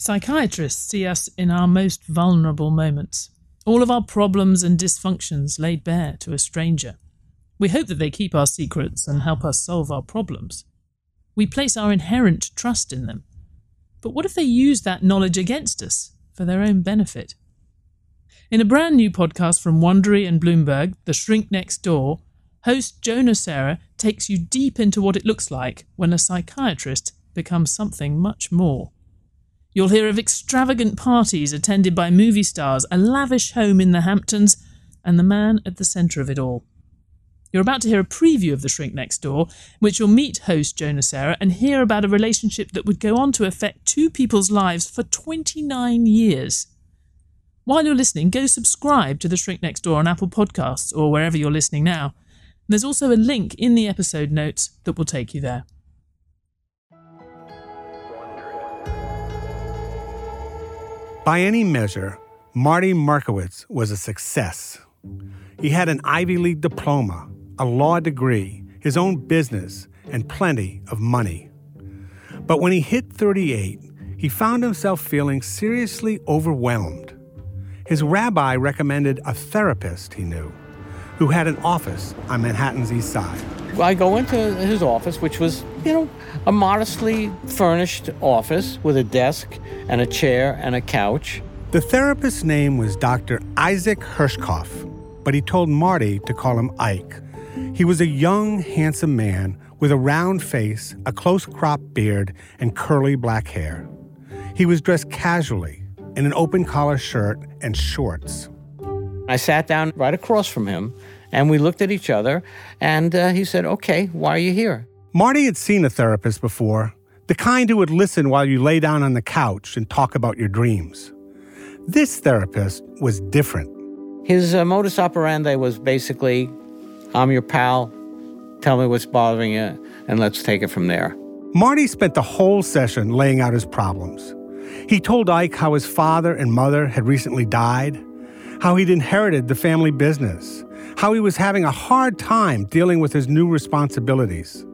Psychiatrists see us in our most vulnerable moments, all of our problems and dysfunctions laid bare to a stranger. We hope that they keep our secrets and help us solve our problems. We place our inherent trust in them. But what if they use that knowledge against us for their own benefit? In a brand new podcast from Wondery and Bloomberg, The Shrink Next Door, host Joe Nocera takes you deep into what it looks like when a psychiatrist becomes something much more. You'll hear of extravagant parties attended by movie stars, a lavish home in the Hamptons, and the man at the centre of it all. You're about to hear a preview of The Shrink Next Door, which you'll meet host Joe Nocera and hear about a relationship that would go on to affect two people's lives for 29 years. While you're listening, go subscribe to The Shrink Next Door on Apple Podcasts or wherever you're listening now. There's also a link in the episode notes that will take you there. By any measure, Marty Markowitz was a success. He had an Ivy League diploma, a law degree, his own business, and plenty of money. But when he hit 38, he found himself feeling seriously overwhelmed. His rabbi recommended a therapist he knew who had an office on Manhattan's East Side. I go into his office, which was, you know, a modestly furnished office with a desk and a chair and a couch. The therapist's name was Dr. Isaac Herschkopf, but he told Marty to call him Ike. He was a young, handsome man with a round face, a close cropped beard, and curly black hair. He was dressed casually in an open collar shirt and shorts. I sat down right across from him and we looked at each other and uh, he said, Okay, why are you here? Marty had seen a therapist before, the kind who would listen while you lay down on the couch and talk about your dreams. This therapist was different. His uh, modus operandi was basically I'm your pal, tell me what's bothering you, and let's take it from there. Marty spent the whole session laying out his problems. He told Ike how his father and mother had recently died how he'd inherited the family business, how he was having a hard time dealing with his new responsibilities.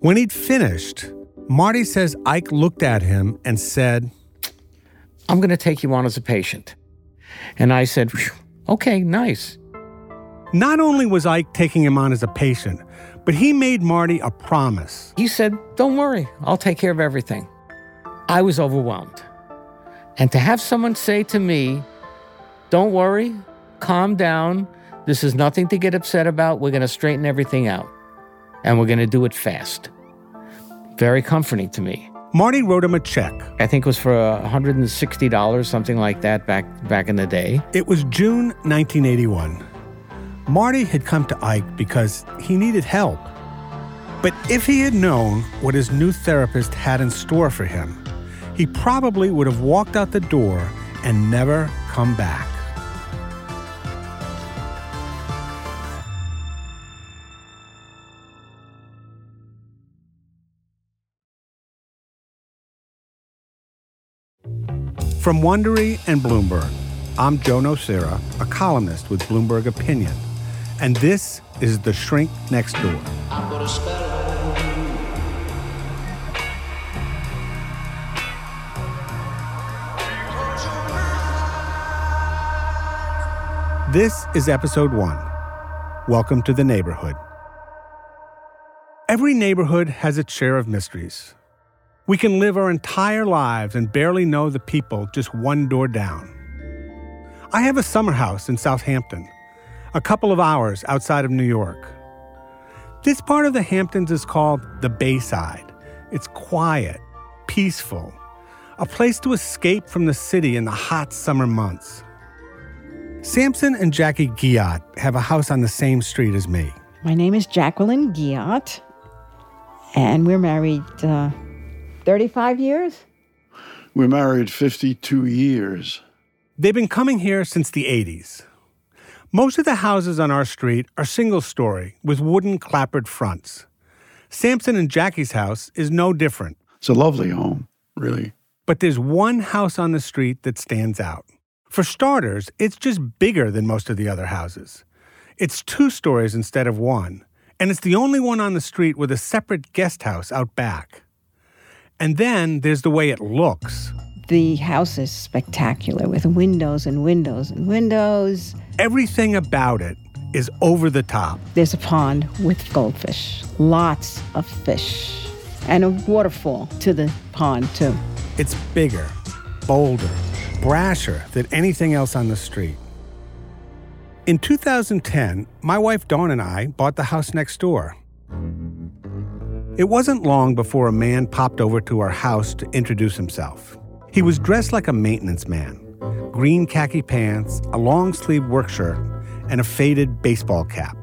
When he'd finished, Marty says Ike looked at him and said, I'm going to take you on as a patient. And I said, Okay, nice. Not only was Ike taking him on as a patient, but he made Marty a promise. He said, Don't worry, I'll take care of everything. I was overwhelmed. And to have someone say to me, don't worry, calm down. This is nothing to get upset about. We're going to straighten everything out, and we're going to do it fast. Very comforting to me. Marty wrote him a check. I think it was for $160, something like that back back in the day. It was June 1981. Marty had come to Ike because he needed help. But if he had known what his new therapist had in store for him, he probably would have walked out the door and never come back. From Wondery and Bloomberg, I'm Joe Nocera, a columnist with Bloomberg Opinion, and this is The Shrink Next Door. This is episode one. Welcome to the neighborhood. Every neighborhood has its share of mysteries. We can live our entire lives and barely know the people just one door down. I have a summer house in Southampton, a couple of hours outside of New York. This part of the Hamptons is called the Bayside. It's quiet, peaceful, a place to escape from the city in the hot summer months. Samson and Jackie Guillotte have a house on the same street as me. My name is Jacqueline Guillotte, and we're married uh, 35 years? We're married 52 years. They've been coming here since the 80s. Most of the houses on our street are single story with wooden clapboard fronts. Samson and Jackie's house is no different. It's a lovely home, really. But there's one house on the street that stands out. For starters, it's just bigger than most of the other houses. It's two stories instead of one, and it's the only one on the street with a separate guest house out back. And then there's the way it looks. The house is spectacular with windows and windows and windows. Everything about it is over the top. There's a pond with goldfish, lots of fish, and a waterfall to the pond, too. It's bigger, bolder, brasher than anything else on the street. In 2010, my wife Dawn and I bought the house next door. It wasn't long before a man popped over to our house to introduce himself. He was dressed like a maintenance man green khaki pants, a long sleeved work shirt, and a faded baseball cap.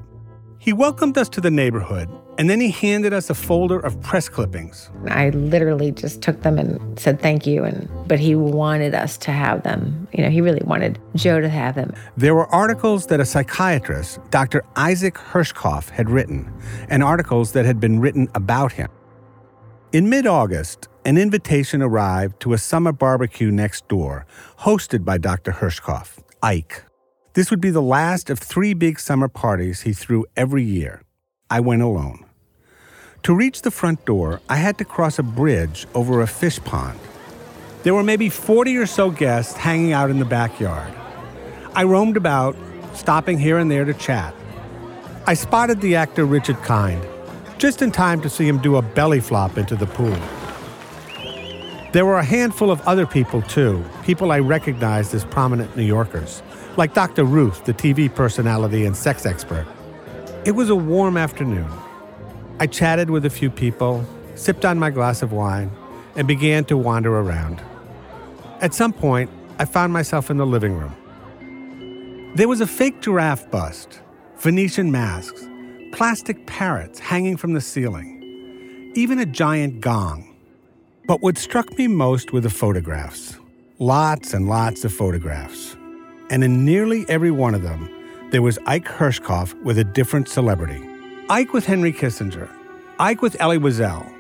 He welcomed us to the neighborhood and then he handed us a folder of press clippings. I literally just took them and said thank you and but he wanted us to have them. You know, he really wanted Joe to have them. There were articles that a psychiatrist, Dr. Isaac Herschkopf, had written, and articles that had been written about him. In mid-August, an invitation arrived to a summer barbecue next door, hosted by Dr. Herschkopf, Ike. This would be the last of three big summer parties he threw every year. I went alone. To reach the front door, I had to cross a bridge over a fish pond. There were maybe 40 or so guests hanging out in the backyard. I roamed about, stopping here and there to chat. I spotted the actor Richard Kind, just in time to see him do a belly flop into the pool. There were a handful of other people, too, people I recognized as prominent New Yorkers, like Dr. Ruth, the TV personality and sex expert. It was a warm afternoon. I chatted with a few people, sipped on my glass of wine, and began to wander around. At some point, I found myself in the living room. There was a fake giraffe bust, Venetian masks, plastic parrots hanging from the ceiling, even a giant gong. But what struck me most were the photographs. Lots and lots of photographs. And in nearly every one of them, there was Ike Herschkopf with a different celebrity. Ike with Henry Kissinger, Ike with Elie Wiesel,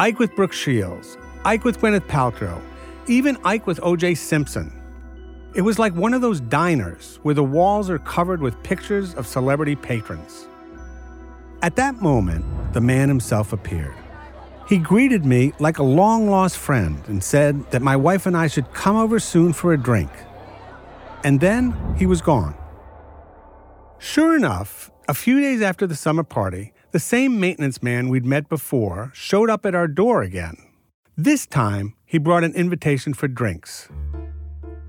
Ike with Brooke Shields, Ike with Gwyneth Paltrow, even Ike with O.J. Simpson. It was like one of those diners where the walls are covered with pictures of celebrity patrons. At that moment, the man himself appeared. He greeted me like a long lost friend and said that my wife and I should come over soon for a drink. And then he was gone. Sure enough, a few days after the summer party, the same maintenance man we'd met before showed up at our door again. This time, he brought an invitation for drinks.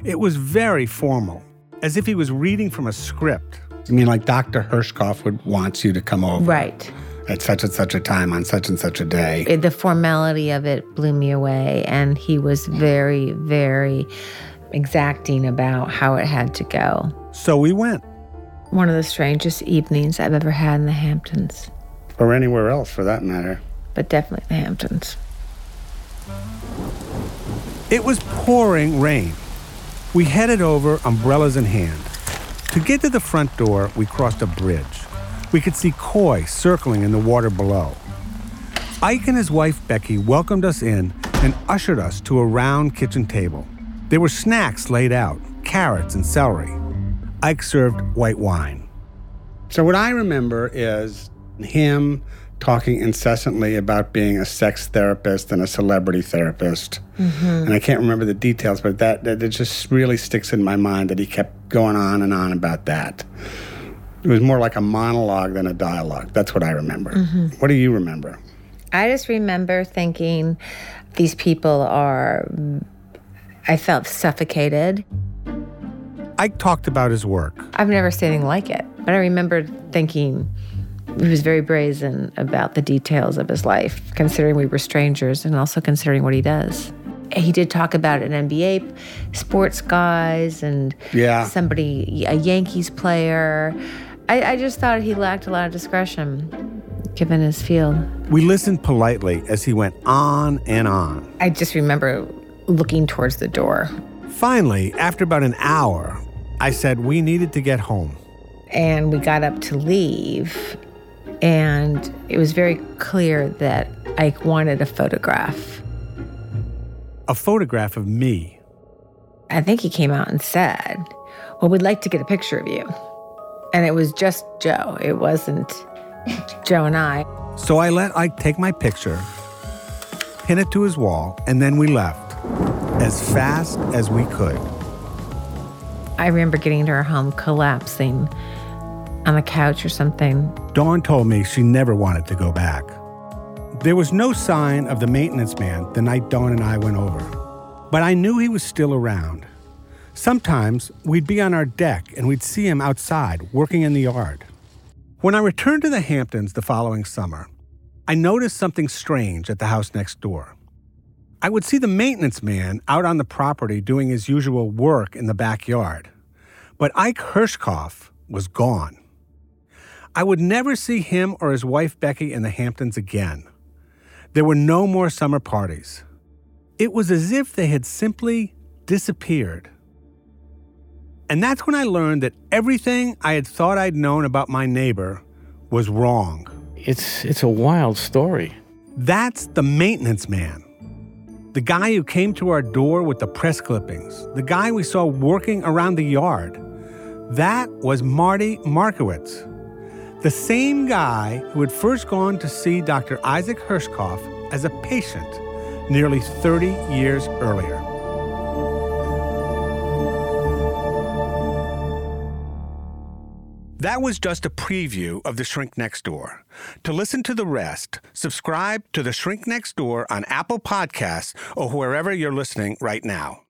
It was very formal, as if he was reading from a script. I mean, like Dr. Herschkopf would wants you to come over. Right. At such and such a time on such and such a day. It- the formality of it blew me away and he was very very exacting about how it had to go. So we went. One of the strangest evenings I've ever had in the Hamptons, Or anywhere else for that matter. but definitely the Hamptons. It was pouring rain. We headed over, umbrellas in hand. To get to the front door, we crossed a bridge. We could see koi circling in the water below. Ike and his wife Becky welcomed us in and ushered us to a round kitchen table. There were snacks laid out carrots and celery. Ike served white wine. So, what I remember is him talking incessantly about being a sex therapist and a celebrity therapist. Mm-hmm. And I can't remember the details, but that, that it just really sticks in my mind that he kept going on and on about that. It was more like a monologue than a dialogue. That's what I remember. Mm-hmm. What do you remember? I just remember thinking these people are I felt suffocated. Ike talked about his work. I've never seen anything like it. But I remember thinking he was very brazen about the details of his life, considering we were strangers and also considering what he does. He did talk about an NBA sports guys and Yeah. somebody, a Yankees player. I, I just thought he lacked a lot of discretion given his field. We listened politely as he went on and on. I just remember looking towards the door Finally, after about an hour, I said we needed to get home. and we got up to leave and it was very clear that Ike wanted a photograph. A photograph of me. I think he came out and said, Well, we'd like to get a picture of you. And it was just Joe. It wasn't Joe and I. So I let Ike take my picture, pin it to his wall, and then we left. as fast as we could. I remember getting to her home collapsing on the couch or something. Dawn told me she never wanted to go back. There was no sign of the maintenance man the night Dawn and I went over, but I knew he was still around. Sometimes we'd be on our deck and we'd see him outside working in the yard. When I returned to the Hamptons the following summer, I noticed something strange at the house next door. I would see the maintenance man out on the property doing his usual work in the backyard, but Ike Herschkopf was gone. I would never see him or his wife Becky in the Hamptons again. There were no more summer parties. It was as if they had simply disappeared. And that's when I learned that everything I had thought I'd known about my neighbor was wrong. It's it's a wild story. That's the maintenance man. The guy who came to our door with the press clippings, the guy we saw working around the yard. That was Marty Markowitz, the same guy who had first gone to see Dr. Isaac Herschkopf as a patient nearly 30 years earlier. That was just a preview of The Shrink Next Door. To listen to the rest, subscribe to The Shrink Next Door on Apple Podcasts or wherever you're listening right now.